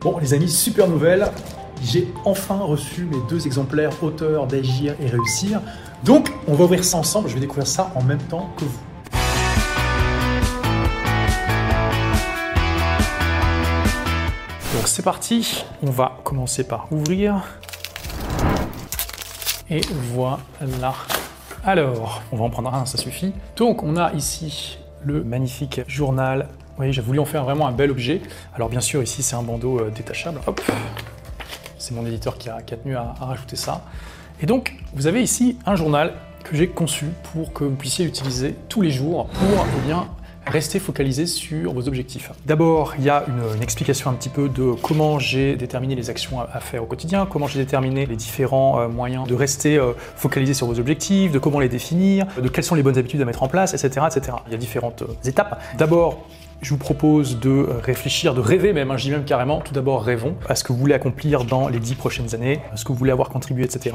Bon les amis, super nouvelle, j'ai enfin reçu mes deux exemplaires auteurs d'Agir et Réussir. Donc on va ouvrir ça ensemble, je vais découvrir ça en même temps que vous. Donc c'est parti, on va commencer par ouvrir. Et voilà. Alors, on va en prendre un, ça suffit. Donc on a ici le magnifique journal oui, j'ai voulu en faire vraiment un bel objet. Alors bien sûr, ici c'est un bandeau euh, détachable. Hop, c'est mon éditeur qui a, tenu à, rajouter ça. Et donc, vous avez ici un journal que j'ai conçu pour que vous puissiez utiliser tous les jours pour eh bien, rester focalisé sur vos objectifs. D'abord, il y a une, explication un petit peu de comment j'ai déterminé les actions à, faire au quotidien, comment j'ai déterminé les différents euh, moyens de rester euh, focalisé sur vos objectifs, de comment les définir, de quelles sont les bonnes habitudes à mettre en place, etc. etc. Il y a différentes étapes. D'abord, je vous propose de réfléchir, de rêver même, hein, je dis même carrément, tout d'abord rêvons à ce que vous voulez accomplir dans les dix prochaines années, à ce que vous voulez avoir contribué, etc.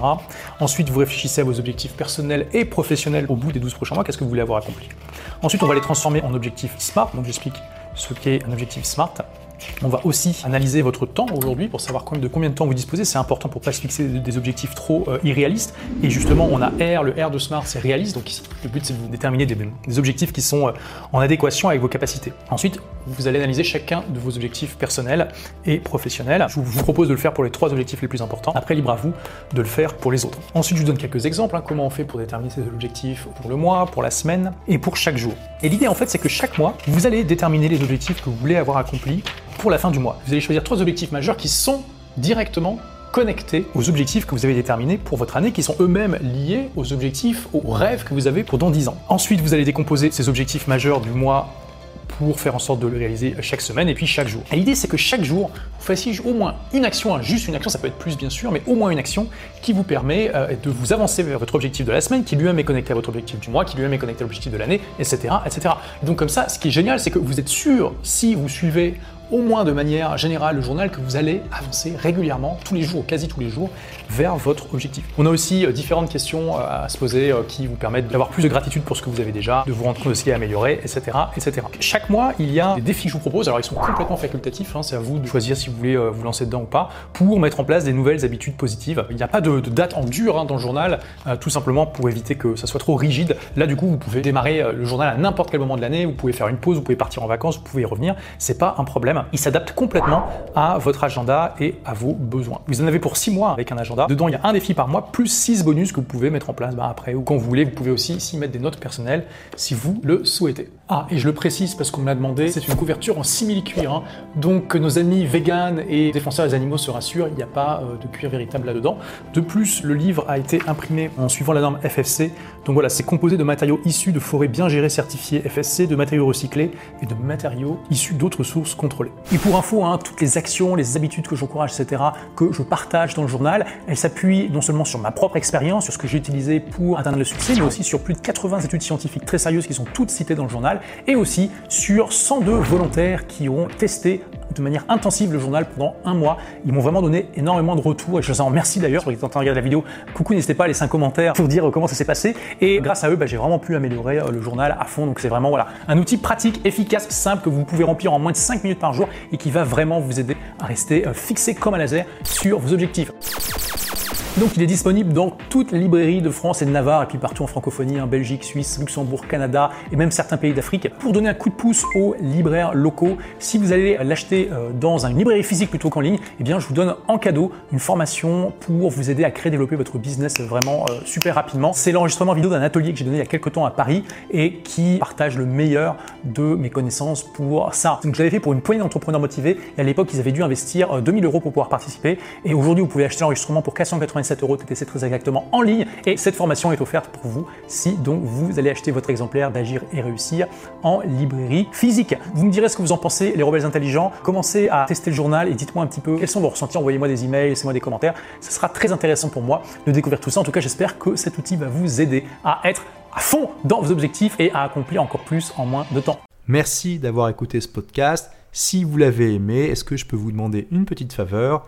Ensuite, vous réfléchissez à vos objectifs personnels et professionnels au bout des 12 prochains mois, qu'est-ce que vous voulez avoir accompli? Ensuite, on va les transformer en objectifs SMART, donc j'explique ce qu'est un objectif SMART. On va aussi analyser votre temps aujourd'hui pour savoir de combien de temps vous disposez. C'est important pour ne pas se fixer des objectifs trop euh, irréalistes. Et justement, on a R, le R de Smart, c'est réaliste. Donc le but, c'est de déterminer des, objectifs qui sont euh, en adéquation avec vos capacités. Ensuite, vous allez analyser chacun de vos objectifs personnels et professionnels. Je vous propose de le faire pour les trois objectifs les plus importants. Après, libre à vous de le faire pour les autres. Ensuite, je vous donne quelques exemples. Hein, comment on fait pour déterminer ces objectifs pour le mois, pour la semaine et pour chaque jour. Et l'idée, en fait, c'est que chaque mois, vous allez déterminer les objectifs que vous voulez avoir accomplis pour la fin du mois. Vous allez choisir trois objectifs majeurs qui sont directement connectés aux objectifs que vous avez déterminés pour votre année, qui sont eux-mêmes liés aux objectifs, aux rêves que vous avez pour dans 10 ans. Ensuite, vous allez décomposer ces objectifs majeurs du mois pour faire en sorte de le réaliser chaque semaine et puis chaque jour. L'idée, c'est que chaque jour, vous fassiez au moins une action, hein, juste une action, ça peut être plus bien sûr, mais au moins une action qui vous permet euh, de vous avancer vers votre objectif de la semaine, qui lui-même est connecté à votre objectif du mois, qui lui-même est connecté à l'objectif de l'année, etc., etc. Donc comme ça, ce qui est génial, c'est que vous êtes sûr, si vous suivez au moins de manière générale le journal que vous allez avancer régulièrement, tous les jours, quasi tous les jours, vers votre objectif. On a aussi euh, différentes questions euh, à se poser euh, qui vous permettent d'avoir plus de gratitude pour ce que vous avez déjà, de vous rendre compte de ce qui est amélioré, etc., etc. Chaque mois, il y a des défis que je vous propose. Alors, ils sont complètement facultatifs. Hein, c'est à vous de choisir si vous voulez vous lancer dedans ou pas pour mettre en place des nouvelles habitudes positives. Il n'y a pas de, date en dur hein, dans le journal, tout simplement pour éviter que ça soit trop rigide. Là, du coup, vous pouvez démarrer le journal à n'importe quel moment de l'année. Vous pouvez faire une pause, vous pouvez partir en vacances, vous pouvez y revenir. C'est pas un problème. Il s'adapte complètement à votre agenda et à vos besoins. Vous en avez pour 6 mois avec un agenda. Dedans, il y a un défi par mois plus 6 bonus que vous pouvez mettre en place bah, après ou quand vous voulez. Vous pouvez aussi ici mettre des notes personnelles si vous le souhaitez. Ah, et je le précise parce qu'on me l'a demandé, c'est une couverture en simili cuir. Hein. Donc nos amis véganes et défenseurs des animaux se rassurent, il n'y a pas euh, de cuir véritable là-dedans. De plus, le livre a été imprimé en suivant la norme FFC. Donc voilà, c'est composé de matériaux issus de forêts bien gérées certifiées FSC, de matériaux recyclés et de matériaux issus d'autres sources contrôlées. Et pour info, hein, toutes les actions, les habitudes que j'encourage, etc., que je partage dans le journal, elles s'appuient non seulement sur ma propre expérience, sur ce que j'ai utilisé pour atteindre le succès, mais aussi sur plus de 80 études scientifiques très sérieuses qui sont toutes citées dans le journal et aussi sur 102 volontaires qui ont testé de manière intensive le journal pendant un mois. Ils m'ont vraiment donné énormément de retours et je les en remercie d'ailleurs. Pour qui en train de regarder la vidéo, coucou, n'hésitez pas à laisser un commentaire pour dire comment ça s'est passé. Et grâce à eux, bah, j'ai vraiment pu améliorer euh, le journal à fond. Donc c'est vraiment voilà, un outil pratique, efficace, simple que vous pouvez remplir en moins de 5 minutes par et qui va vraiment vous aider à rester euh, fixé comme un laser sur vos objectifs. Donc il est disponible dans toutes les librairies de France et de Navarre et puis partout en francophonie, en Belgique, Suisse, Luxembourg, Canada et même certains pays d'Afrique. Pour donner un coup de pouce aux libraires locaux, si vous allez l'acheter euh, dans une librairie physique plutôt qu'en ligne, eh bien je vous donne en cadeau une formation pour vous aider à créer, développer votre business vraiment euh, super rapidement. C'est l'enregistrement vidéo d'un atelier que j'ai donné il y a quelques temps à Paris et qui partage le meilleur de mes connaissances pour ça. Donc je l'avais fait pour une poignée d'entrepreneurs motivés et à l'époque ils avaient dû investir 2000 euh, euros pour pouvoir participer et aujourd'hui vous pouvez acheter l'enregistrement pour 480 7 euros TTC très exactement en ligne et cette formation est offerte pour vous si donc vous allez acheter votre exemplaire d'Agir et réussir en librairie physique. Vous me direz ce que vous en pensez, les rebelles intelligents. Commencez à tester le journal et dites-moi un petit peu quels sont vos ressentis. Envoyez-moi des emails, laissez-moi des commentaires. Ce sera très intéressant pour moi de découvrir tout ça. En tout cas, j'espère que cet outil va vous aider à être à fond dans vos objectifs et à accomplir encore plus en moins de temps. Merci d'avoir écouté ce podcast. Si vous l'avez aimé, est-ce que je peux vous demander une petite faveur?